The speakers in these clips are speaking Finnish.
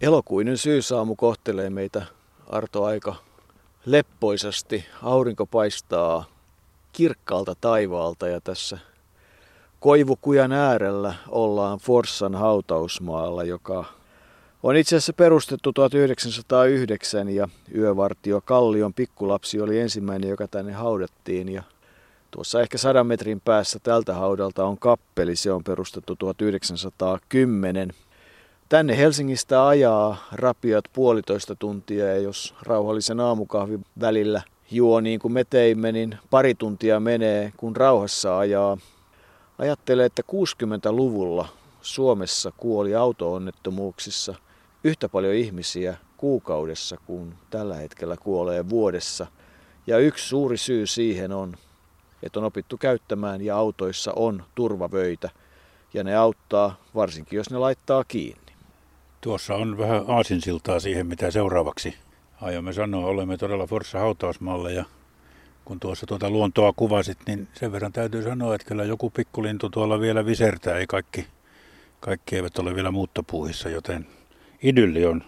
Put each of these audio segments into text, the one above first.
Elokuinen syysaamu kohtelee meitä Arto aika leppoisasti. Aurinko paistaa kirkkaalta taivaalta ja tässä Koivukujan äärellä ollaan Forssan hautausmaalla, joka on itse asiassa perustettu 1909 ja yövartio Kallion pikkulapsi oli ensimmäinen, joka tänne haudattiin ja tuossa ehkä sadan metrin päässä tältä haudalta on kappeli, se on perustettu 1910. Tänne Helsingistä ajaa rapiat puolitoista tuntia ja jos rauhallisen aamukahvin välillä juo niin kuin me teimme, niin pari tuntia menee, kun rauhassa ajaa. Ajattelee, että 60-luvulla Suomessa kuoli auto-onnettomuuksissa yhtä paljon ihmisiä kuukaudessa kuin tällä hetkellä kuolee vuodessa. Ja yksi suuri syy siihen on, että on opittu käyttämään ja autoissa on turvavöitä. Ja ne auttaa, varsinkin jos ne laittaa kiinni. Tuossa on vähän aasinsiltaa siihen, mitä seuraavaksi aiomme sanoa. Olemme todella Forssa hautausmaalla ja kun tuossa tuota luontoa kuvasit, niin sen verran täytyy sanoa, että kyllä joku pikkulintu tuolla vielä visertää. Ei kaikki, kaikki eivät ole vielä muuttopuuhissa, joten idylli on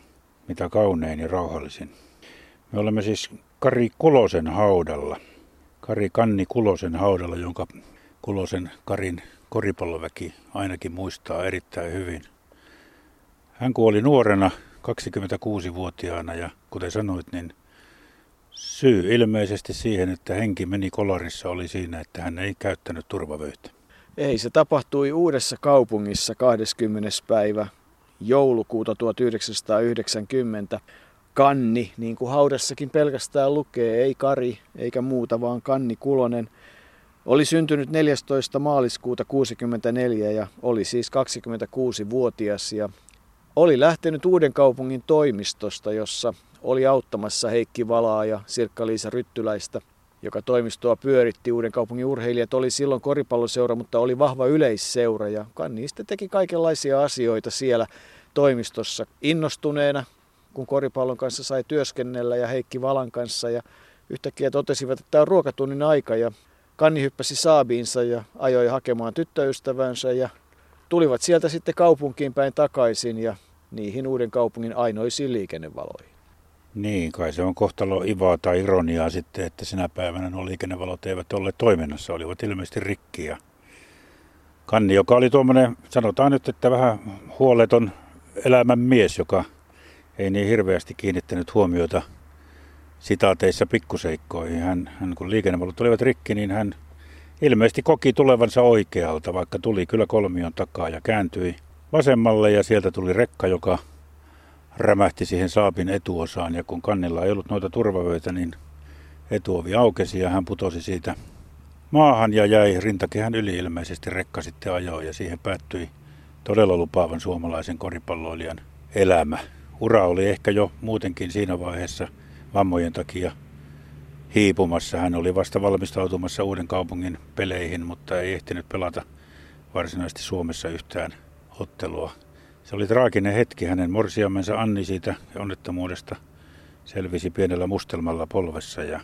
mitä kaunein ja rauhallisin. Me olemme siis Kari Kulosen haudalla. Kari Kanni Kulosen haudalla, jonka Kulosen Karin koripalloväki ainakin muistaa erittäin hyvin. Hän kuoli nuorena 26-vuotiaana ja kuten sanoit, niin syy ilmeisesti siihen, että henki meni kolarissa oli siinä, että hän ei käyttänyt turvavöitä. Ei, se tapahtui uudessa kaupungissa 20. päivä joulukuuta 1990. Kanni, niin kuin haudassakin pelkästään lukee, ei Kari eikä muuta, vaan Kanni Kulonen, oli syntynyt 14. maaliskuuta 1964 ja oli siis 26-vuotias ja oli lähtenyt Uuden kaupungin toimistosta, jossa oli auttamassa Heikki Valaa ja Sirkka-Liisa Ryttyläistä, joka toimistoa pyöritti. Uuden kaupungin urheilijat oli silloin koripalloseura, mutta oli vahva yleisseura ja Kanniista teki kaikenlaisia asioita siellä toimistossa innostuneena, kun koripallon kanssa sai työskennellä ja Heikki Valan kanssa ja yhtäkkiä totesivat, että tämä on ruokatunnin aika ja Kanni hyppäsi saabiinsa ja ajoi hakemaan tyttöystävänsä ja tulivat sieltä sitten kaupunkiin päin takaisin ja niihin uuden kaupungin ainoisiin liikennevaloihin. Niin, kai se on kohtalo ivaa tai ironiaa sitten, että sinä päivänä nuo liikennevalot eivät ole toiminnassa, olivat ilmeisesti rikkiä. Kanni, joka oli tuommoinen, sanotaan nyt, että vähän huoleton elämän mies, joka ei niin hirveästi kiinnittänyt huomiota sitaateissa pikkuseikkoihin. Hän, hän kun liikennevalot olivat rikki, niin hän ilmeisesti koki tulevansa oikealta, vaikka tuli kyllä kolmion takaa ja kääntyi vasemmalle ja sieltä tuli rekka, joka rämähti siihen saapin etuosaan ja kun kannilla ei ollut noita turvavöitä, niin etuovi aukesi ja hän putosi siitä maahan ja jäi rintakehän yli ilmeisesti rekka sitten ajoi ja siihen päättyi todella lupaavan suomalaisen koripalloilijan elämä. Ura oli ehkä jo muutenkin siinä vaiheessa vammojen takia hiipumassa. Hän oli vasta valmistautumassa uuden kaupungin peleihin, mutta ei ehtinyt pelata varsinaisesti Suomessa yhtään ottelua. Se oli traaginen hetki. Hänen morsiamensa Anni siitä onnettomuudesta selvisi pienellä mustelmalla polvessa ja,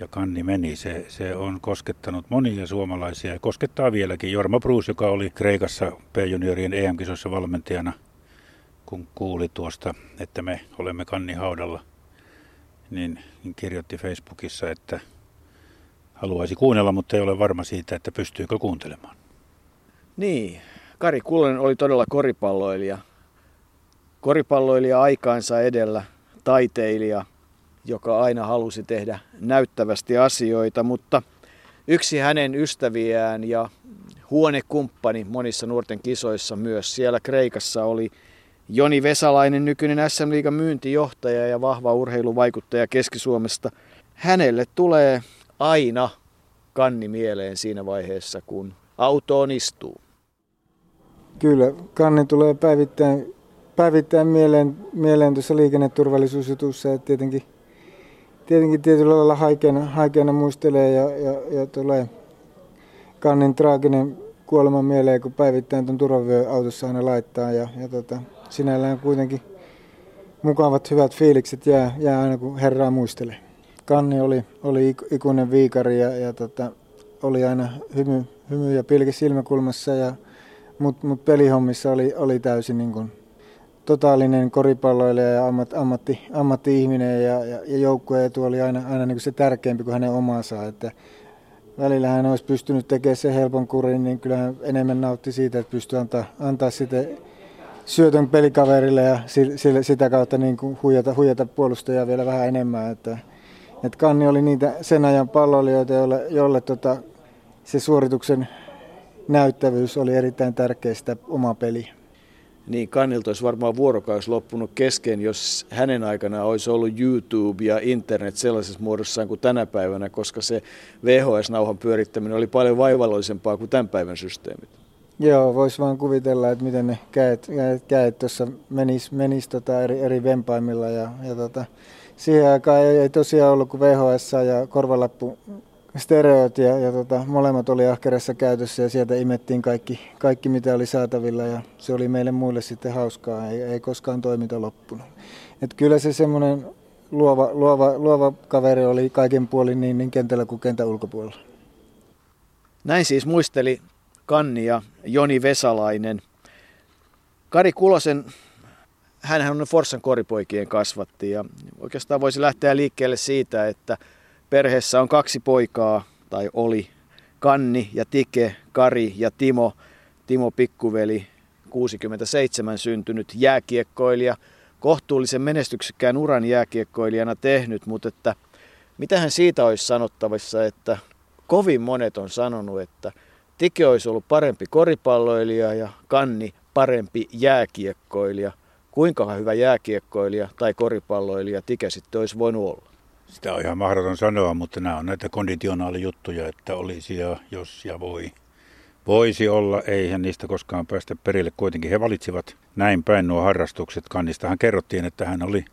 ja kanni meni. Se, se on koskettanut monia suomalaisia ja koskettaa vieläkin. Jorma Bruus, joka oli Kreikassa P-juniorien EM-kisoissa valmentajana, kun kuuli tuosta, että me olemme kanni haudalla, niin, niin kirjoitti Facebookissa, että haluaisi kuunnella, mutta ei ole varma siitä, että pystyykö kuuntelemaan. Niin, Kari Kullen oli todella koripalloilija. Koripalloilija aikaansa edellä, taiteilija, joka aina halusi tehdä näyttävästi asioita, mutta yksi hänen ystäviään ja huonekumppani monissa nuorten kisoissa myös siellä Kreikassa oli Joni Vesalainen, nykyinen SM Liigan myyntijohtaja ja vahva urheiluvaikuttaja Keski-Suomesta. Hänelle tulee aina kanni mieleen siinä vaiheessa, kun autoon istuu. Kyllä, kanni tulee päivittäin, päivittäin mieleen, mieleen tuossa liikenneturvallisuusjutussa, että tietenkin, tietenkin tietyllä lailla haikeana, haikeana muistelee ja, ja, ja tulee kannin traaginen kuolema mieleen, kun päivittäin tuon turvavyöautossa aina laittaa ja, ja tota, sinällään kuitenkin mukavat hyvät fiilikset jää, jää aina kun herraa muistelee. Kanni oli, oli ikuinen viikari ja, ja tota, oli aina hymy, hymy ja pilke silmäkulmassa ja mutta mut pelihommissa oli, oli täysin niin kuin totaalinen koripalloilija ja ammat, ammatti, ammatti-ihminen ja, ja, ja joukkueetu oli aina, aina niin kuin se tärkeämpi kuin hänen omansa. Että välillä hän olisi pystynyt tekemään sen helpon kurin, niin kyllähän enemmän nautti siitä, että pystyi antaa, antaa sitten syötön pelikaverille ja sille, sitä kautta niin kuin huijata, huijata puolustajaa vielä vähän enemmän. Että, että Kanni oli niitä sen ajan palloilijoita, jolle, jolle tota, se suorituksen näyttävyys oli erittäin tärkeä sitä omaa peliä. Niin, Kannilta olisi varmaan vuorokausi loppunut kesken, jos hänen aikana olisi ollut YouTube ja internet sellaisessa muodossaan kuin tänä päivänä, koska se VHS-nauhan pyörittäminen oli paljon vaivalloisempaa kuin tämän päivän systeemit. Joo, voisi vaan kuvitella, että miten ne käet, käet, käet tuossa menis, menis tota eri, eri vempaimilla. Ja, ja tota, siihen aikaan ei, ei tosiaan ollut kuin VHS ja korvalappu stereot ja, ja tota, molemmat oli ahkerassa käytössä ja sieltä imettiin kaikki, kaikki, mitä oli saatavilla ja se oli meille muille sitten hauskaa, ei, ei koskaan toiminta loppunut. Et kyllä se semmoinen luova, luova, luova kaveri oli kaiken puolin niin, niin kentällä kuin kentän ulkopuolella. Näin siis muisteli Kanni ja Joni Vesalainen. Kari Kulosen, hän on Forssan koripoikien kasvatti ja oikeastaan voisi lähteä liikkeelle siitä, että perheessä on kaksi poikaa, tai oli, Kanni ja Tike, Kari ja Timo. Timo pikkuveli, 67 syntynyt jääkiekkoilija, kohtuullisen menestyksekkään uran jääkiekkoilijana tehnyt, mutta että mitähän siitä olisi sanottavissa, että kovin monet on sanonut, että Tike olisi ollut parempi koripalloilija ja Kanni parempi jääkiekkoilija. Kuinka hyvä jääkiekkoilija tai koripalloilija Tike sitten olisi voinut olla? Sitä on ihan mahdoton sanoa, mutta nämä on näitä konditionaalijuttuja, että olisi ja jos ja voi. Voisi olla, eihän niistä koskaan päästä perille. Kuitenkin he valitsivat näin päin nuo harrastukset. Kannistahan kerrottiin, että hän oli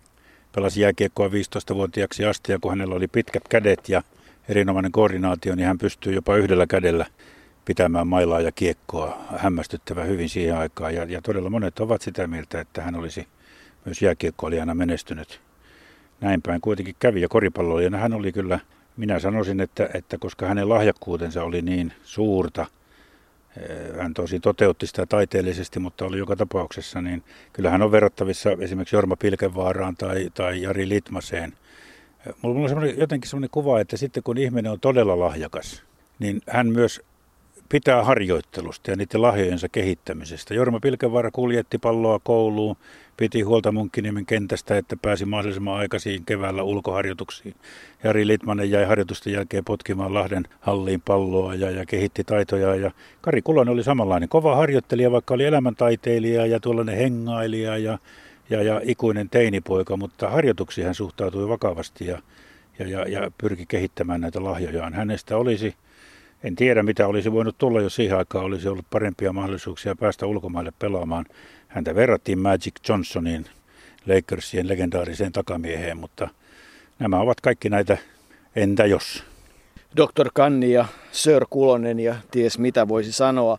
pelasi jääkiekkoa 15-vuotiaaksi asti ja kun hänellä oli pitkät kädet ja erinomainen koordinaatio, niin hän pystyy jopa yhdellä kädellä pitämään mailaa ja kiekkoa hämmästyttävän hyvin siihen aikaan. Ja, ja todella monet ovat sitä mieltä, että hän olisi myös jääkiekkoilijana menestynyt. Näin päin kuitenkin kävi ja koripalloilijana hän oli kyllä, minä sanoisin, että, että koska hänen lahjakkuutensa oli niin suurta, eh, hän tosi toteutti sitä taiteellisesti, mutta oli joka tapauksessa, niin kyllä hän on verrattavissa esimerkiksi Jorma Pilkevaaraan tai, tai Jari Litmaseen. Eh, mulla on semmoinen, jotenkin sellainen kuva, että sitten kun ihminen on todella lahjakas, niin hän myös pitää harjoittelusta ja niiden lahjojensa kehittämisestä. Jorma Pilkevaara kuljetti palloa kouluun, piti huolta Munkkiniemen kentästä, että pääsi mahdollisimman aikaisiin keväällä ulkoharjoituksiin. Jari Litmanen jäi harjoitusten jälkeen potkimaan Lahden halliin palloa ja, ja kehitti taitoja. Ja Kari Kulonen oli samanlainen kova harjoittelija, vaikka oli elämäntaiteilija ja tuollainen hengailija ja, ja, ja ikuinen teinipoika, mutta harjoituksiin hän suhtautui vakavasti ja, ja, ja, ja pyrki kehittämään näitä lahjojaan. Hänestä olisi en tiedä, mitä olisi voinut tulla, jos siihen aikaan olisi ollut parempia mahdollisuuksia päästä ulkomaille pelaamaan. Häntä verrattiin Magic Johnsonin Lakersien legendaariseen takamieheen, mutta nämä ovat kaikki näitä entä jos. Dr. Kanni ja Sir Kulonen ja ties mitä voisi sanoa.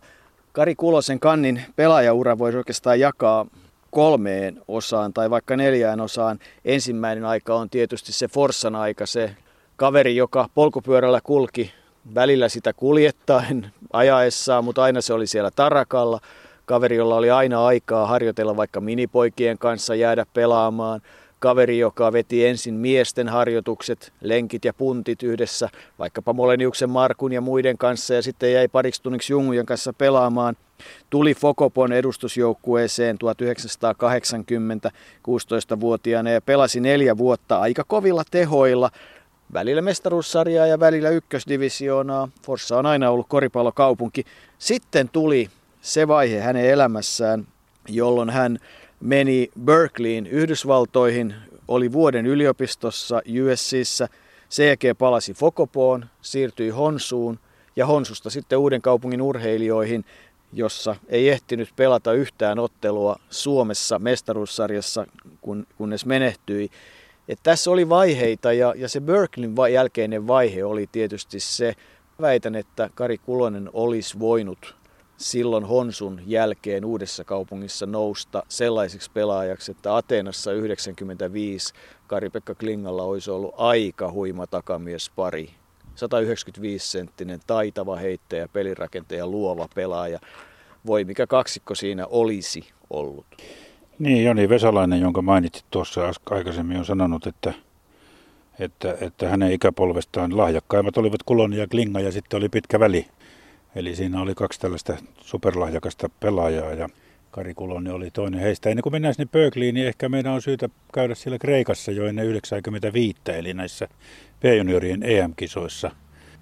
Kari Kulosen Kannin pelaajaura voisi oikeastaan jakaa kolmeen osaan tai vaikka neljään osaan. Ensimmäinen aika on tietysti se Forssan aika, se kaveri, joka polkupyörällä kulki välillä sitä kuljettaen ajaessaan, mutta aina se oli siellä tarakalla. Kaveri, jolla oli aina aikaa harjoitella vaikka minipoikien kanssa, jäädä pelaamaan. Kaveri, joka veti ensin miesten harjoitukset, lenkit ja puntit yhdessä, vaikkapa Moleniuksen Markun ja muiden kanssa, ja sitten jäi pariksi tunniksi Jungujen kanssa pelaamaan. Tuli Fokopon edustusjoukkueeseen 1980 16-vuotiaana ja pelasi neljä vuotta aika kovilla tehoilla, välillä mestaruussarjaa ja välillä ykkösdivisioonaa. Forssa on aina ollut koripallokaupunki. Sitten tuli se vaihe hänen elämässään, jolloin hän meni Berkeleyin Yhdysvaltoihin, oli vuoden yliopistossa USCissä, CG palasi Fokopoon, siirtyi Honsuun ja Honsusta sitten uuden kaupungin urheilijoihin, jossa ei ehtinyt pelata yhtään ottelua Suomessa mestaruussarjassa, kun, kunnes menehtyi. Et tässä oli vaiheita ja, ja se Berkeleyn va- jälkeinen vaihe oli tietysti se, väitän, että Kari Kulonen olisi voinut silloin Honsun jälkeen uudessa kaupungissa nousta sellaiseksi pelaajaksi, että Ateenassa 95 Kari-Pekka Klingalla olisi ollut aika huima takamies pari. 195-senttinen taitava heittäjä, pelirakentaja, luova pelaaja. Voi mikä kaksikko siinä olisi ollut. Niin, Joni Vesalainen, jonka mainitsit tuossa aikaisemmin, on sanonut, että, että, että hänen ikäpolvestaan lahjakkaimmat olivat Kuloni ja Klinga ja sitten oli pitkä väli. Eli siinä oli kaksi tällaista superlahjakasta pelaajaa ja Kari Kuloni oli toinen heistä. Ennen kuin mennään sinne Berkeleyin, niin ehkä meidän on syytä käydä siellä Kreikassa jo ennen 95, eli näissä B-juniorien EM-kisoissa,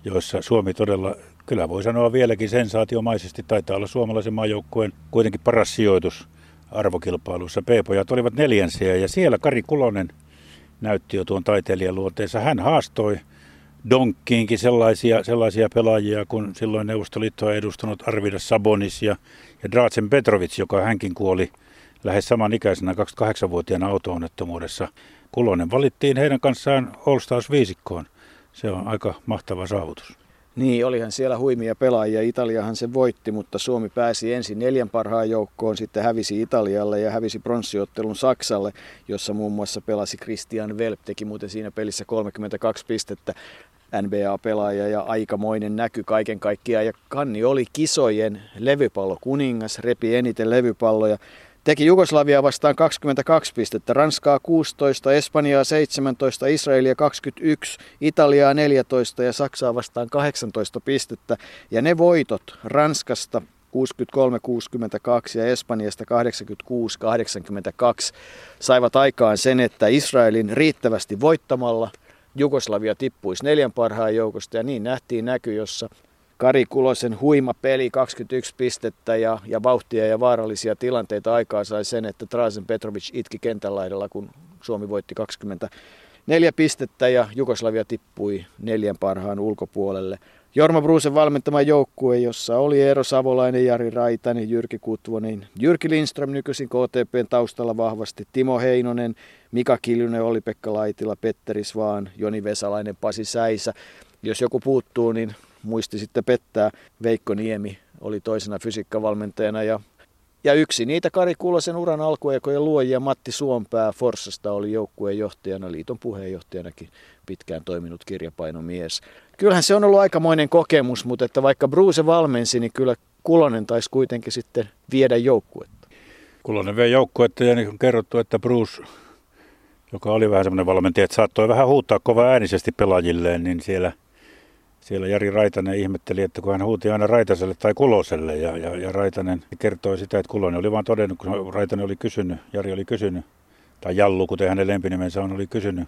joissa Suomi todella, kyllä voi sanoa vieläkin sensaatiomaisesti, taitaa olla suomalaisen maajoukkueen kuitenkin paras sijoitus arvokilpailuissa. B-pojat olivat neljänsiä ja siellä Kari Kulonen näytti jo tuon taiteilijan luonteensa. Hän haastoi Donkkiinkin sellaisia, sellaisia pelaajia, kun silloin Neuvostoliittoa edustanut Arvidas Sabonis ja, ja Drazen Petrovic, joka hänkin kuoli lähes samanikäisenä 28-vuotiaana auto-onnettomuudessa. Kulonen valittiin heidän kanssaan All Stars viisikkoon. Se on aika mahtava saavutus. Niin, olihan siellä huimia pelaajia. Italiahan se voitti, mutta Suomi pääsi ensin neljän parhaan joukkoon, sitten hävisi Italialle ja hävisi pronssiottelun Saksalle, jossa muun muassa pelasi Christian Velp, teki muuten siinä pelissä 32 pistettä. NBA-pelaaja ja aikamoinen näky kaiken kaikkiaan. Ja Kanni oli kisojen levypallo kuningas, repi eniten levypalloja. Teki Jugoslavia vastaan 22 pistettä, Ranskaa 16, Espanjaa 17, Israelia 21, Italiaa 14 ja Saksaa vastaan 18 pistettä. Ja ne voitot Ranskasta 63-62 ja Espanjasta 86-82 saivat aikaan sen, että Israelin riittävästi voittamalla – Jugoslavia tippuisi neljän parhaan joukosta ja niin nähtiin näky, jossa Kari Kulosen huima peli, 21 pistettä ja, ja vauhtia ja vaarallisia tilanteita aikaa sai sen, että Drazen Petrovic itki kentän laidalla, kun Suomi voitti 24 pistettä ja Jugoslavia tippui neljän parhaan ulkopuolelle. Jorma Bruusen valmentama joukkue, jossa oli Eero Savolainen, Jari Raitanen, Jyrki Kutvonen, Jyrki Lindström nykyisin KTPn taustalla vahvasti, Timo Heinonen, Mika Kiljunen, oli Pekka Laitila, Petteri Svaan, Joni Vesalainen, Pasi Säisä. Jos joku puuttuu, niin muisti sitten pettää. Veikko Niemi oli toisena fysiikkavalmentajana ja ja yksi niitä Kari Kulosen uran alkuekojen luojia Matti Suompää Forssasta oli joukkueen johtajana, liiton puheenjohtajanakin pitkään toiminut kirjapainomies. Kyllähän se on ollut aikamoinen kokemus, mutta että vaikka Bruce valmensi, niin kyllä Kulonen taisi kuitenkin sitten viedä joukkuetta. Kulonen vei joukkuetta ja niin on kerrottu, että Bruce, joka oli vähän semmoinen valmentaja, että saattoi vähän huuttaa kova äänisesti pelaajilleen, niin siellä, siellä Jari Raitanen ihmetteli, että kun hän huuti aina Raitaselle tai Kuloselle ja, ja, ja Raitanen kertoi sitä, että Kulonen oli vaan todennut, kun Raitanen oli kysynyt, Jari oli kysynyt, tai Jallu, kuten hänen lempinimensä on, oli kysynyt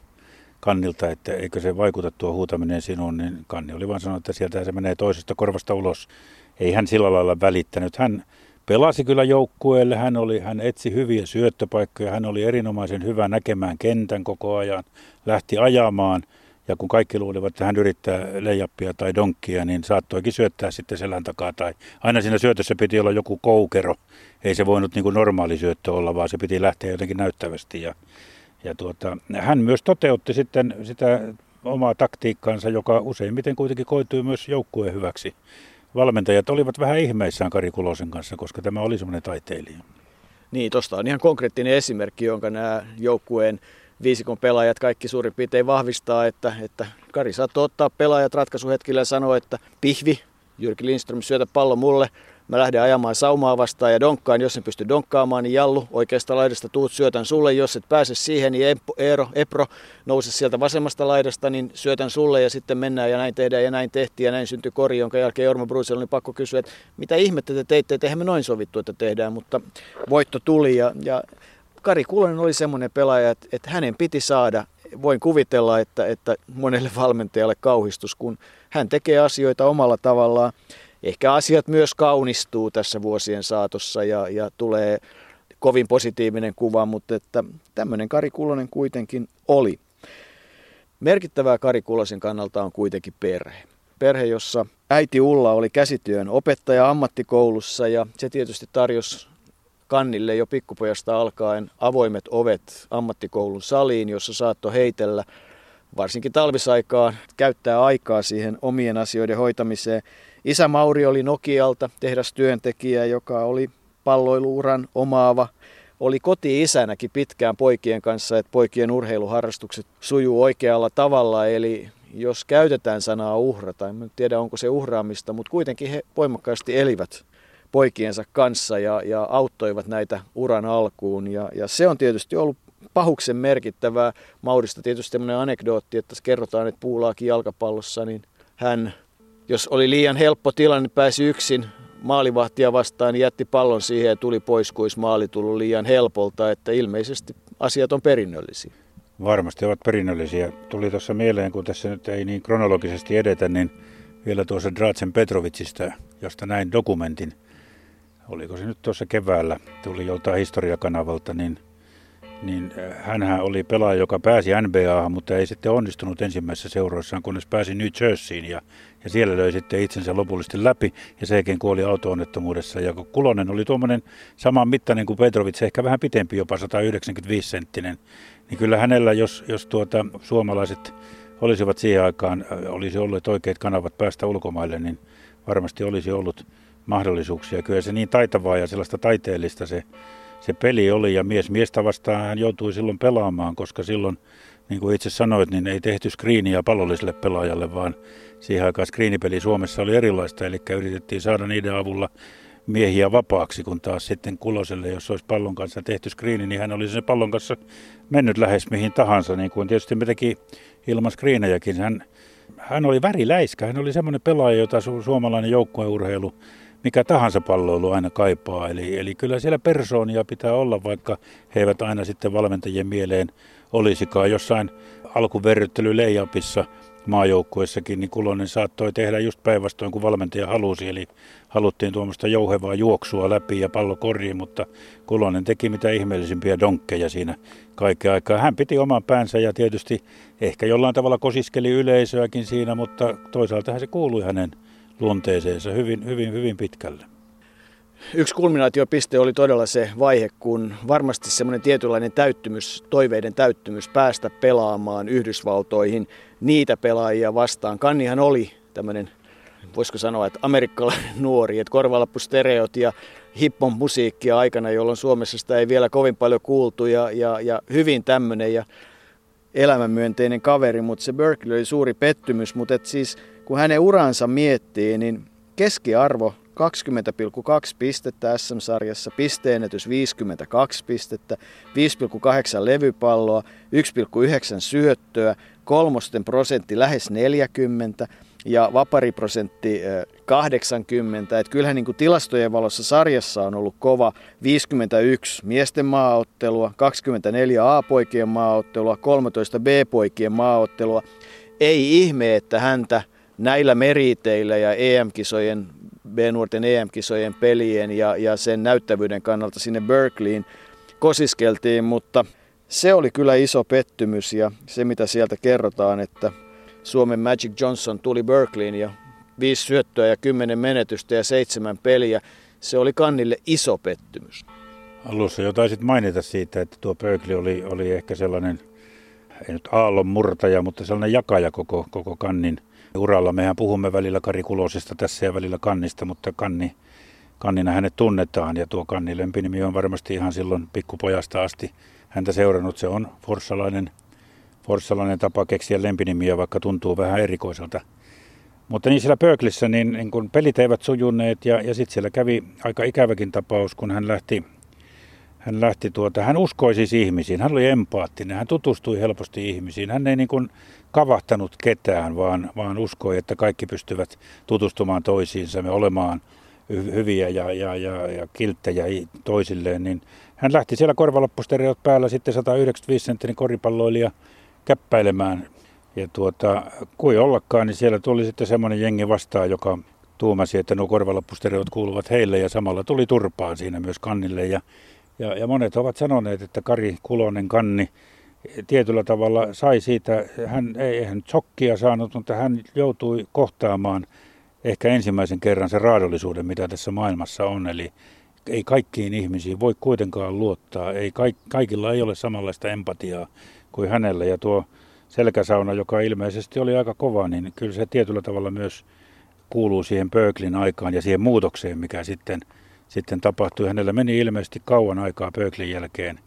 kannilta, että eikö se vaikuta tuo huutaminen sinuun, niin kanni oli vaan sanonut, että sieltä se menee toisesta korvasta ulos. Ei hän sillä lailla välittänyt. Hän pelasi kyllä joukkueelle, hän, oli, hän etsi hyviä syöttöpaikkoja, hän oli erinomaisen hyvä näkemään kentän koko ajan, lähti ajamaan ja kun kaikki luulivat, että hän yrittää leijappia tai donkkia, niin saattoikin syöttää sitten selän takaa. Tai aina siinä syötössä piti olla joku koukero. Ei se voinut niin kuin normaali syöttö olla, vaan se piti lähteä jotenkin näyttävästi. Ja ja tuota, hän myös toteutti sitten sitä omaa taktiikkaansa, joka useimmiten kuitenkin koitui myös joukkueen hyväksi. Valmentajat olivat vähän ihmeissään Kari Kulosen kanssa, koska tämä oli semmoinen taiteilija. Niin, tuosta on ihan konkreettinen esimerkki, jonka nämä joukkueen viisikon pelaajat kaikki suurin piirtein vahvistaa, että, että Kari saattoi ottaa pelaajat ratkaisuhetkillä ja sanoa, että pihvi, Jyrki Lindström, syötä pallo mulle, Mä lähden ajamaan saumaa vastaan ja donkkaan. Jos en pysty donkkaamaan, niin Jallu oikeasta laidasta tuut syötän sulle. Jos et pääse siihen, niin Eero, Epro nouse sieltä vasemmasta laidasta, niin syötän sulle ja sitten mennään ja näin tehdään ja näin tehtiin ja näin syntyi kori, jonka jälkeen Jorma Bruisel oli pakko kysyä, että mitä ihmettä te teitte, että eihän me noin sovittu, että tehdään, mutta voitto tuli ja, ja Kari Kulonen oli semmoinen pelaaja, että, että hänen piti saada voin kuvitella, että, että monelle valmentajalle kauhistus, kun hän tekee asioita omalla tavallaan ehkä asiat myös kaunistuu tässä vuosien saatossa ja, ja tulee kovin positiivinen kuva, mutta että tämmöinen Kari Kulonen kuitenkin oli. Merkittävää Kari Kulosen kannalta on kuitenkin perhe. Perhe, jossa äiti Ulla oli käsityön opettaja ammattikoulussa ja se tietysti tarjosi Kannille jo pikkupojasta alkaen avoimet ovet ammattikoulun saliin, jossa saattoi heitellä varsinkin talvisaikaan käyttää aikaa siihen omien asioiden hoitamiseen. Isä Mauri oli Nokialta tehdastyöntekijä, joka oli palloiluuran omaava. Oli koti-isänäkin pitkään poikien kanssa, että poikien urheiluharrastukset sujuu oikealla tavalla. Eli jos käytetään sanaa uhrata, en tiedä onko se uhraamista, mutta kuitenkin he voimakkaasti elivät poikiensa kanssa ja, ja auttoivat näitä uran alkuun. Ja, ja se on tietysti ollut pahuksen merkittävää. Maurista tietysti sellainen anekdootti, että kerrotaan, että puulaakin jalkapallossa, niin hän, jos oli liian helppo tilanne, niin pääsi yksin maalivahtia vastaan, niin jätti pallon siihen ja tuli pois, kun maali tullut liian helpolta, että ilmeisesti asiat on perinnöllisiä. Varmasti ovat perinnöllisiä. Tuli tuossa mieleen, kun tässä nyt ei niin kronologisesti edetä, niin vielä tuossa Drazen Petrovicista, josta näin dokumentin. Oliko se nyt tuossa keväällä, tuli joltain historiakanavalta, niin niin äh, hänhän oli pelaaja, joka pääsi NBAhan, mutta ei sitten onnistunut ensimmäisessä seuroissaan, kunnes pääsi New Jerseyin ja, ja siellä löi sitten itsensä lopullisesti läpi ja sekin kuoli auto-onnettomuudessa. Ja kun Kulonen oli tuommoinen saman mittainen kuin Petrovic, ehkä vähän pitempi, jopa 195 senttinen, niin kyllä hänellä, jos, jos tuota, suomalaiset olisivat siihen aikaan, äh, olisi ollut oikeat kanavat päästä ulkomaille, niin varmasti olisi ollut mahdollisuuksia. Kyllä se niin taitavaa ja sellaista taiteellista se se peli oli ja mies miestä vastaan hän joutui silloin pelaamaan, koska silloin, niin kuin itse sanoit, niin ei tehty screeniä pallolliselle pelaajalle, vaan siihen aikaan screenipeli Suomessa oli erilaista, eli yritettiin saada niiden avulla miehiä vapaaksi, kun taas sitten Kuloselle, jos olisi pallon kanssa tehty screeni, niin hän olisi sen pallon kanssa mennyt lähes mihin tahansa, niin kuin tietysti me teki ilman screenejäkin. Hän, hän oli väriläiskä, hän oli semmoinen pelaaja, jota su- suomalainen joukkueurheilu mikä tahansa palloilu aina kaipaa. Eli, eli kyllä siellä persoonia pitää olla, vaikka he eivät aina sitten valmentajien mieleen olisikaan. Jossain alkuverryttely leijapissa maajoukkuessakin, niin Kulonen saattoi tehdä just päinvastoin kuin valmentaja halusi. Eli haluttiin tuommoista jouhevaa juoksua läpi ja pallo koriin, mutta Kulonen teki mitä ihmeellisimpiä donkkeja siinä kaikkea aikaa. Hän piti oman päänsä ja tietysti ehkä jollain tavalla kosiskeli yleisöäkin siinä, mutta toisaalta se kuului hänen luonteeseensa hyvin, hyvin, hyvin pitkälle. Yksi kulminaatiopiste oli todella se vaihe, kun varmasti semmoinen tietynlainen täyttymys, toiveiden täyttymys päästä pelaamaan Yhdysvaltoihin niitä pelaajia vastaan. Kannihan oli tämmöinen, voisiko sanoa, että amerikkalainen nuori, että korvalappustereot ja hippon musiikkia aikana, jolloin Suomessa sitä ei vielä kovin paljon kuultu ja, ja, ja hyvin tämmöinen ja elämänmyönteinen kaveri, mutta se Berkeley oli suuri pettymys, mutta et siis kun hänen uransa miettii, niin keskiarvo 20,2 pistettä SM-sarjassa, pisteennätys 52 pistettä, 5,8 levypalloa, 1,9 syöttöä, kolmosten prosentti lähes 40 ja vapariprosentti 80. Että kyllähän niin kuin tilastojen valossa sarjassa on ollut kova 51 miesten maaottelua, 24 A-poikien maaottelua, 13 B-poikien maaottelua. Ei ihme, että häntä näillä meriteillä ja EM-kisojen, B-nuorten EM-kisojen pelien ja, ja sen näyttävyyden kannalta sinne Berkeleyin kosiskeltiin, mutta se oli kyllä iso pettymys ja se mitä sieltä kerrotaan, että Suomen Magic Johnson tuli Berkeleyin ja viisi syöttöä ja kymmenen menetystä ja seitsemän peliä. Se oli Kannille iso pettymys. Alussa jo taisit mainita siitä, että tuo Berkeley oli, oli ehkä sellainen, ei nyt aallon murtaja, mutta sellainen jakaja koko, koko Kannin uralla. Mehän puhumme välillä Kari Kulosesta tässä ja välillä Kannista, mutta Kanni, Kannina hänet tunnetaan ja tuo Kanni lempinimi on varmasti ihan silloin pikkupojasta asti häntä seurannut. Se on forssalainen, forssalainen tapa keksiä lempinimiä, vaikka tuntuu vähän erikoiselta. Mutta niin siellä Berkeleyssä niin, niin kun pelit eivät sujuneet ja, ja sitten siellä kävi aika ikäväkin tapaus, kun hän lähti hän lähti tuota, hän uskoi siis ihmisiin, hän oli empaattinen, hän tutustui helposti ihmisiin. Hän ei niin kuin kavahtanut ketään, vaan, vaan uskoi, että kaikki pystyvät tutustumaan toisiinsa ja olemaan hyviä ja, ja, ja, ja kilttejä toisilleen. Niin hän lähti siellä korvalappustereot päällä sitten 195 senttinen koripalloilija käppäilemään. Ja tuota, kui ollakaan, niin siellä tuli sitten semmoinen jengi vastaan, joka tuumasi, että nuo korvalappustereot kuuluvat heille ja samalla tuli turpaan siinä myös kannille. Ja ja, ja monet ovat sanoneet, että Kari Kulonen kanni tietyllä tavalla sai siitä, hän ei hän shokkia saanut, mutta hän joutui kohtaamaan ehkä ensimmäisen kerran sen raadollisuuden, mitä tässä maailmassa on. Eli ei kaikkiin ihmisiin voi kuitenkaan luottaa. Ei, kaikilla ei ole samanlaista empatiaa kuin hänellä. Ja tuo selkäsauna, joka ilmeisesti oli aika kova, niin kyllä se tietyllä tavalla myös kuuluu siihen Berkelin aikaan ja siihen muutokseen, mikä sitten – sitten tapahtui. Hänellä meni ilmeisesti kauan aikaa Berkeleyn jälkeen.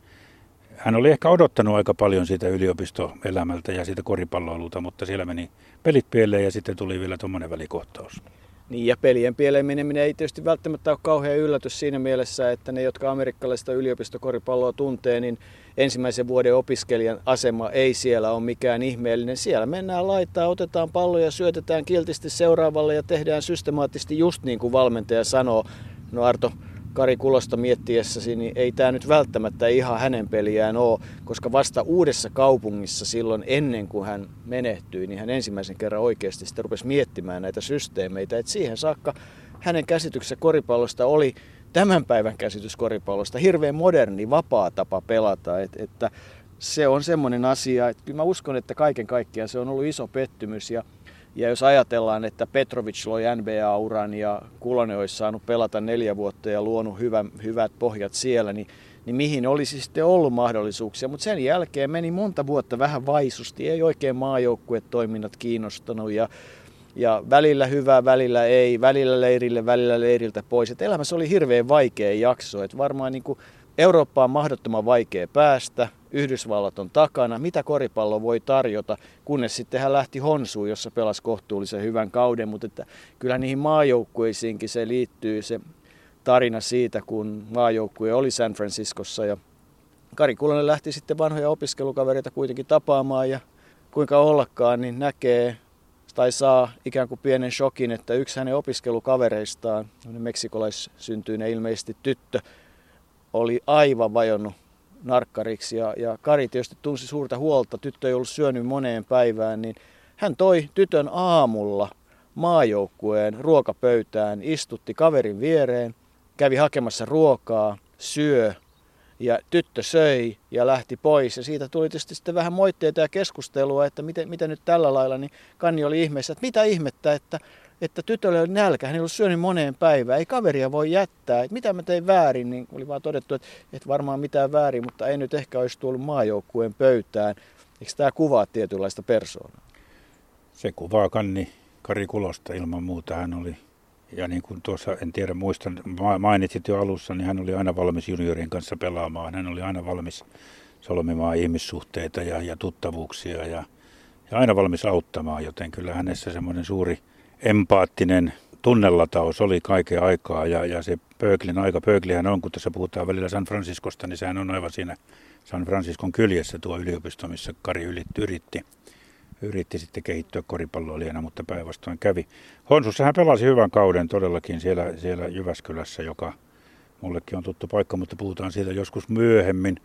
Hän oli ehkä odottanut aika paljon siitä yliopistoelämältä ja siitä koripalloilulta, mutta siellä meni pelit pieleen ja sitten tuli vielä tuommoinen välikohtaus. Niin ja pelien pieleen meneminen ei tietysti välttämättä ole kauhean yllätys siinä mielessä, että ne, jotka amerikkalaista yliopistokoripalloa tuntee, niin ensimmäisen vuoden opiskelijan asema ei siellä ole mikään ihmeellinen. Siellä mennään laittaa, otetaan palloja, syötetään kiltisti seuraavalle ja tehdään systemaattisesti just niin kuin valmentaja sanoo. No Arto, Kari Kulosta miettiessäsi, niin ei tämä nyt välttämättä ihan hänen peliään ole, koska vasta uudessa kaupungissa silloin ennen kuin hän menehtyi, niin hän ensimmäisen kerran oikeasti sitten rupesi miettimään näitä systeemeitä. että siihen saakka hänen käsityksensä koripallosta oli tämän päivän käsitys koripallosta hirveän moderni, vapaa tapa pelata. Et, että se on semmoinen asia, että kyllä mä uskon, että kaiken kaikkiaan se on ollut iso pettymys ja ja jos ajatellaan, että Petrovic loi NBA-uran ja Kulonen olisi saanut pelata neljä vuotta ja luonut hyvä, hyvät pohjat siellä, niin, niin mihin olisi sitten ollut mahdollisuuksia. Mutta sen jälkeen meni monta vuotta vähän vaisusti, ei oikein maajoukkuetoiminnat kiinnostanut ja, ja välillä hyvä, välillä ei, välillä leirille, välillä leiriltä pois. Et elämässä oli hirveän vaikea jakso, että varmaan niin kuin Eurooppa on mahdottoman vaikea päästä, Yhdysvallat on takana, mitä koripallo voi tarjota, kunnes sitten hän lähti Honsuun, jossa pelasi kohtuullisen hyvän kauden, mutta että kyllä niihin maajoukkueisiinkin se liittyy se tarina siitä, kun maajoukkue oli San Franciscossa. Ja Kari Kulonen lähti sitten vanhoja opiskelukavereita kuitenkin tapaamaan. Ja kuinka ollakaan, niin näkee tai saa ikään kuin pienen shokin, että yksi hänen opiskelukavereistaan, meksikolaissyntyinen ilmeisesti tyttö, oli aivan vajonnut narkkariksi. Ja, ja Kari tietysti tunsi suurta huolta, tyttö ei ollut syönyt moneen päivään, niin hän toi tytön aamulla maajoukkueen ruokapöytään, istutti kaverin viereen, kävi hakemassa ruokaa, syö ja tyttö söi ja lähti pois. Ja siitä tuli tietysti sitten vähän moitteita ja keskustelua, että miten, miten nyt tällä lailla, niin Kanni oli ihmeessä, että mitä ihmettä, että että tytölle oli nälkä, hän ei ollut syönyt moneen päivään, ei kaveria voi jättää, että mitä mä tein väärin, niin oli vaan todettu, että, että varmaan mitään väärin, mutta ei nyt ehkä olisi tullut maajoukkueen pöytään. Eikö tämä kuvaa tietynlaista persoonaa? Se kuvaa Kanni Kari Kulosta ilman muuta. Hän oli, ja niin kuin tuossa, en tiedä muistan, mainitsit jo alussa, niin hän oli aina valmis juniorien kanssa pelaamaan. Hän oli aina valmis solmimaan ihmissuhteita ja, ja tuttavuuksia ja, ja aina valmis auttamaan, joten kyllä hänessä semmoinen suuri empaattinen tunnelataus oli kaiken aikaa ja, ja se Pööklin aika, Pööklihän on, kun tässä puhutaan välillä San Franciscosta, niin sehän on aivan siinä San Franciscon kyljessä tuo yliopisto, missä Kari yritti, yritti sitten kehittyä koripalloilijana, mutta päinvastoin kävi. Honsussa hän pelasi hyvän kauden todellakin siellä, siellä Jyväskylässä, joka mullekin on tuttu paikka, mutta puhutaan siitä joskus myöhemmin.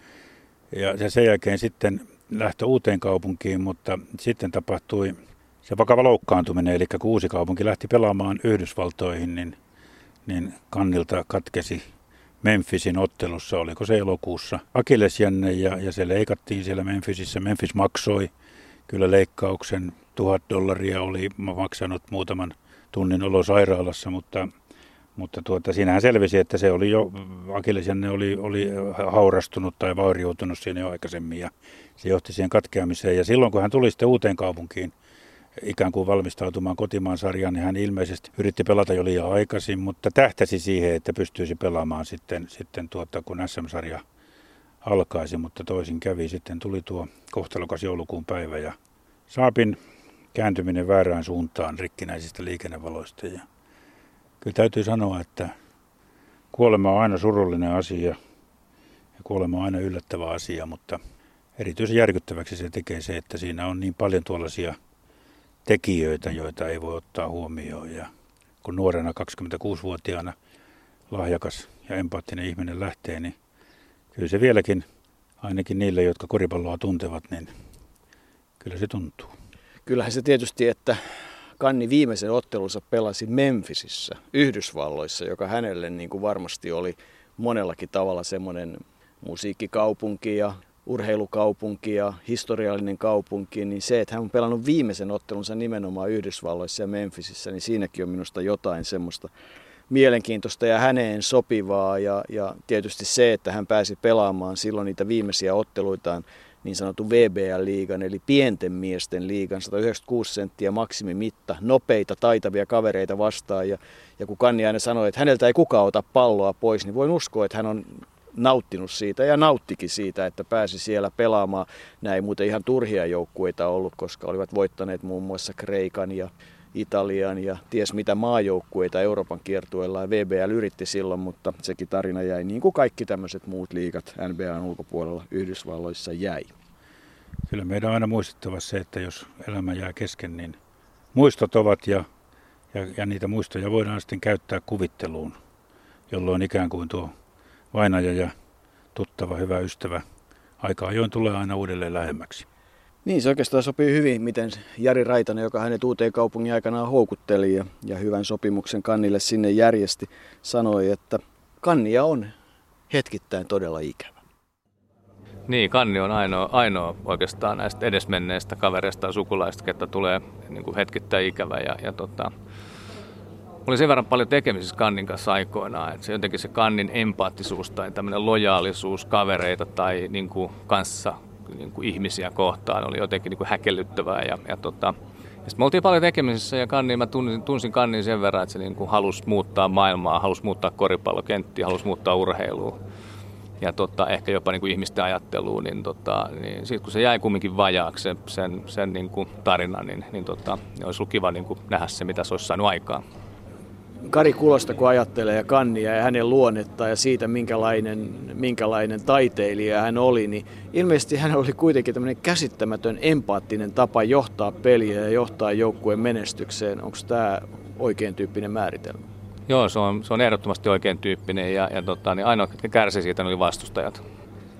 Ja sen jälkeen sitten lähtö uuteen kaupunkiin, mutta sitten tapahtui se vakava loukkaantuminen, eli kun uusi kaupunki lähti pelaamaan Yhdysvaltoihin, niin, niin kannilta katkesi Memphisin ottelussa, oliko se elokuussa, akillesjänne ja, ja se leikattiin siellä Memphisissä. Memphis maksoi kyllä leikkauksen, tuhat dollaria oli maksanut muutaman tunnin olo sairaalassa, mutta, mutta tuota, siinähän selvisi, että se oli jo, akillesjänne oli, oli haurastunut tai vaurioitunut siinä jo aikaisemmin ja se johti siihen katkeamiseen. Ja silloin kun hän tuli sitten uuteen kaupunkiin, ikään kuin valmistautumaan kotimaan sarjaan, niin hän ilmeisesti yritti pelata jo liian aikaisin, mutta tähtäsi siihen, että pystyisi pelaamaan sitten, sitten tuota, kun SM-sarja alkaisi, mutta toisin kävi. Sitten tuli tuo kohtalokas joulukuun päivä ja Saapin kääntyminen väärään suuntaan rikkinäisistä liikennevaloista. Ja kyllä täytyy sanoa, että kuolema on aina surullinen asia ja kuolema on aina yllättävä asia, mutta erityisen järkyttäväksi se tekee se, että siinä on niin paljon tuollaisia – tekijöitä, joita ei voi ottaa huomioon. Ja kun nuorena 26-vuotiaana lahjakas ja empaattinen ihminen lähtee, niin kyllä se vieläkin, ainakin niille, jotka koripalloa tuntevat, niin kyllä se tuntuu. Kyllähän se tietysti, että Kanni viimeisen ottelunsa pelasi Memphisissä, Yhdysvalloissa, joka hänelle niin kuin varmasti oli monellakin tavalla semmoinen musiikkikaupunki ja urheilukaupunki ja historiallinen kaupunki, niin se, että hän on pelannut viimeisen ottelunsa nimenomaan Yhdysvalloissa ja Memphisissä, niin siinäkin on minusta jotain semmoista mielenkiintoista ja häneen sopivaa. Ja, ja tietysti se, että hän pääsi pelaamaan silloin niitä viimeisiä otteluitaan niin sanotun VBL-liigan, eli pienten miesten liigan, 196 senttiä maksimimitta, nopeita, taitavia kavereita vastaan. Ja, ja kun Kanni aina sanoi, että häneltä ei kukaan ota palloa pois, niin voin uskoa, että hän on nauttinut siitä ja nauttikin siitä, että pääsi siellä pelaamaan. Näin muuten ihan turhia joukkueita ollut, koska olivat voittaneet muun muassa Kreikan ja, Italian ja ties mitä maajoukkueita Euroopan kiertueella ja VBL yritti silloin, mutta sekin tarina jäi niin kuin kaikki tämmöiset muut liigat NBAn ulkopuolella Yhdysvalloissa jäi. Kyllä meidän on aina muistettava se, että jos elämä jää kesken, niin muistot ovat ja, ja, ja niitä muistoja voidaan sitten käyttää kuvitteluun, jolloin ikään kuin tuo vainaja ja tuttava, hyvä ystävä aika ajoin tulee aina uudelleen lähemmäksi. Niin, se oikeastaan sopii hyvin, miten Jari Raitanen, joka hänet uuteen kaupungin aikanaan houkutteli ja, ja hyvän sopimuksen kannille sinne järjesti, sanoi, että kannia on hetkittäin todella ikävä. Niin, Kanni on ainoa, ainoa oikeastaan näistä edesmenneistä kavereista ja sukulaista, että tulee niin kuin hetkittäin ikävä. Ja, ja tota, oli sen verran paljon tekemisissä Kannin kanssa aikoinaan, että se jotenkin se Kannin empaattisuus tai tämmöinen lojaalisuus kavereita tai niin kuin kanssa niin kuin ihmisiä kohtaan oli jotenkin niin kuin häkellyttävää. Ja, ja tota, ja sitten me oltiin paljon tekemisissä ja Kanni, mä tunsin, tunsin Kannin sen verran, että se niin kuin halusi muuttaa maailmaa, halusi muuttaa koripallokenttiä, halusi muuttaa urheilua ja tota, ehkä jopa niin kuin ihmisten ajatteluun, niin, tota, niin sitten kun se jäi kumminkin vajaaksi sen, sen, sen niin kuin tarina, niin, niin, tota, niin olisi ollut kiva niin kuin nähdä se, mitä se olisi saanut aikaan. Kari Kulosta, kun ajattelee ja Kannia ja hänen luonnetta ja siitä, minkälainen, minkälainen taiteilija hän oli, niin ilmeisesti hän oli kuitenkin tämmöinen käsittämätön empaattinen tapa johtaa peliä ja johtaa joukkueen menestykseen. Onko tämä oikein tyyppinen määritelmä? Joo, se on, se on ehdottomasti oikein tyyppinen ja, ja tota, niin ainoa, jotka kärsi siitä, oli vastustajat.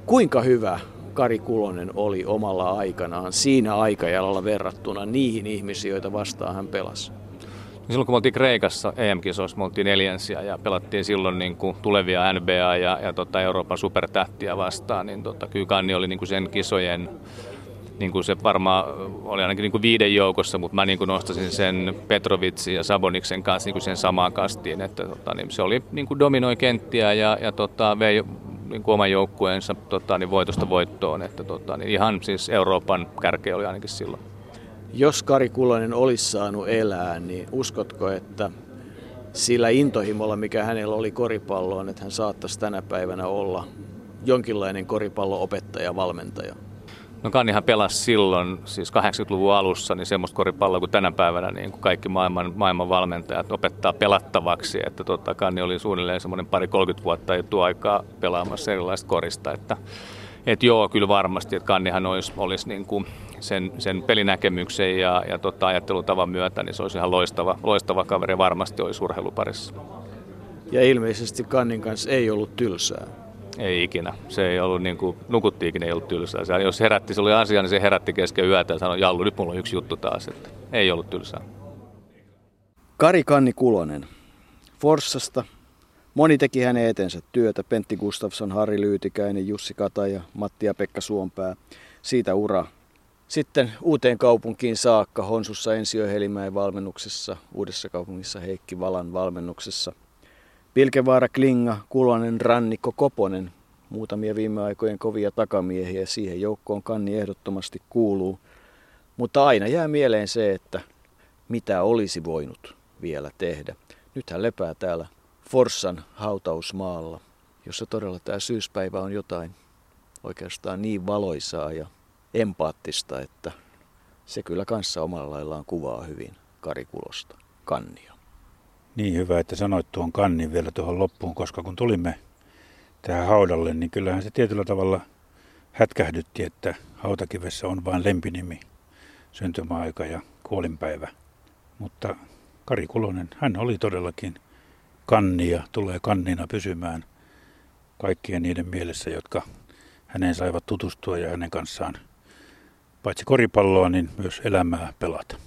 Kuinka hyvä Kari Kulonen oli omalla aikanaan siinä aikajalalla verrattuna niihin ihmisiin, joita vastaan hän pelasi? Silloin kun me oltiin Kreikassa EM-kisoissa, me oltiin neljänsiä ja pelattiin silloin niin kuin tulevia NBA ja, ja tota Euroopan supertähtiä vastaan, niin tota, kyllä Kanni oli niin kuin sen kisojen niin kuin se varmaan oli ainakin niin kuin viiden joukossa, mutta mä niin kuin nostasin sen Petrovitsin ja Saboniksen kanssa niin kuin sen samaan kastiin, että tota, niin se oli niin kuin dominoi kenttiä ja, ja tota, vei niin kuin oman joukkueensa tota, niin voitosta voittoon, että tota, niin ihan siis Euroopan kärkeä oli ainakin silloin. Jos Kari Kulonen olisi saanut elää, niin uskotko, että sillä intohimolla, mikä hänellä oli koripalloon, että hän saattaisi tänä päivänä olla jonkinlainen koripalloopettaja, valmentaja? No Kannihan pelasi silloin, siis 80-luvun alussa, niin semmoista koripalloa kuin tänä päivänä niin kuin kaikki maailman, maailman valmentajat opettaa pelattavaksi. Että tota, Kanni oli suunnilleen semmoinen pari 30 vuotta aikaa pelaamassa erilaista korista. Että, et joo, kyllä varmasti, että Kannihan olisi, olisi niin kuin sen, sen pelinäkemyksen ja, ja tota, ajattelutavan myötä, niin se olisi ihan loistava, loistava kaveri varmasti olisi urheiluparissa. Ja ilmeisesti Kannin kanssa ei ollut tylsää. Ei ikinä. Se ei ollut niin kuin, nukuttiinkin ei ollut tylsää. Se, jos herätti, se oli asia, niin se herätti kesken yötä ja sanoi, Jallu, nyt mulla on yksi juttu taas. Että ei ollut tylsää. Kari Kanni Kulonen. Forssasta. Moni teki hänen etensä työtä. Pentti Gustafsson, Harri Lyytikäinen, Jussi Kataja, Matti ja Pekka Suompää. Siitä ura. Sitten uuteen kaupunkiin saakka Honsussa Ensio Helimäen valmennuksessa, Uudessa kaupungissa Heikki Valan valmennuksessa – Pilkevaara, Klinga, Kulonen, Rannikko, Koponen, muutamia viime aikojen kovia takamiehiä siihen joukkoon kanni ehdottomasti kuuluu. Mutta aina jää mieleen se, että mitä olisi voinut vielä tehdä. Nyt hän lepää täällä Forssan hautausmaalla, jossa todella tämä syyspäivä on jotain oikeastaan niin valoisaa ja empaattista, että se kyllä kanssa omalla laillaan kuvaa hyvin Karikulosta, kannia. Niin hyvä, että sanoit tuon kannin vielä tuohon loppuun, koska kun tulimme tähän haudalle, niin kyllähän se tietyllä tavalla hätkähdytti, että hautakivessä on vain lempinimi, syntymäaika ja kuolinpäivä. Mutta Kari Kulonen, hän oli todellakin kanni ja tulee kannina pysymään kaikkien niiden mielessä, jotka hänen saivat tutustua ja hänen kanssaan paitsi koripalloa, niin myös elämää pelata.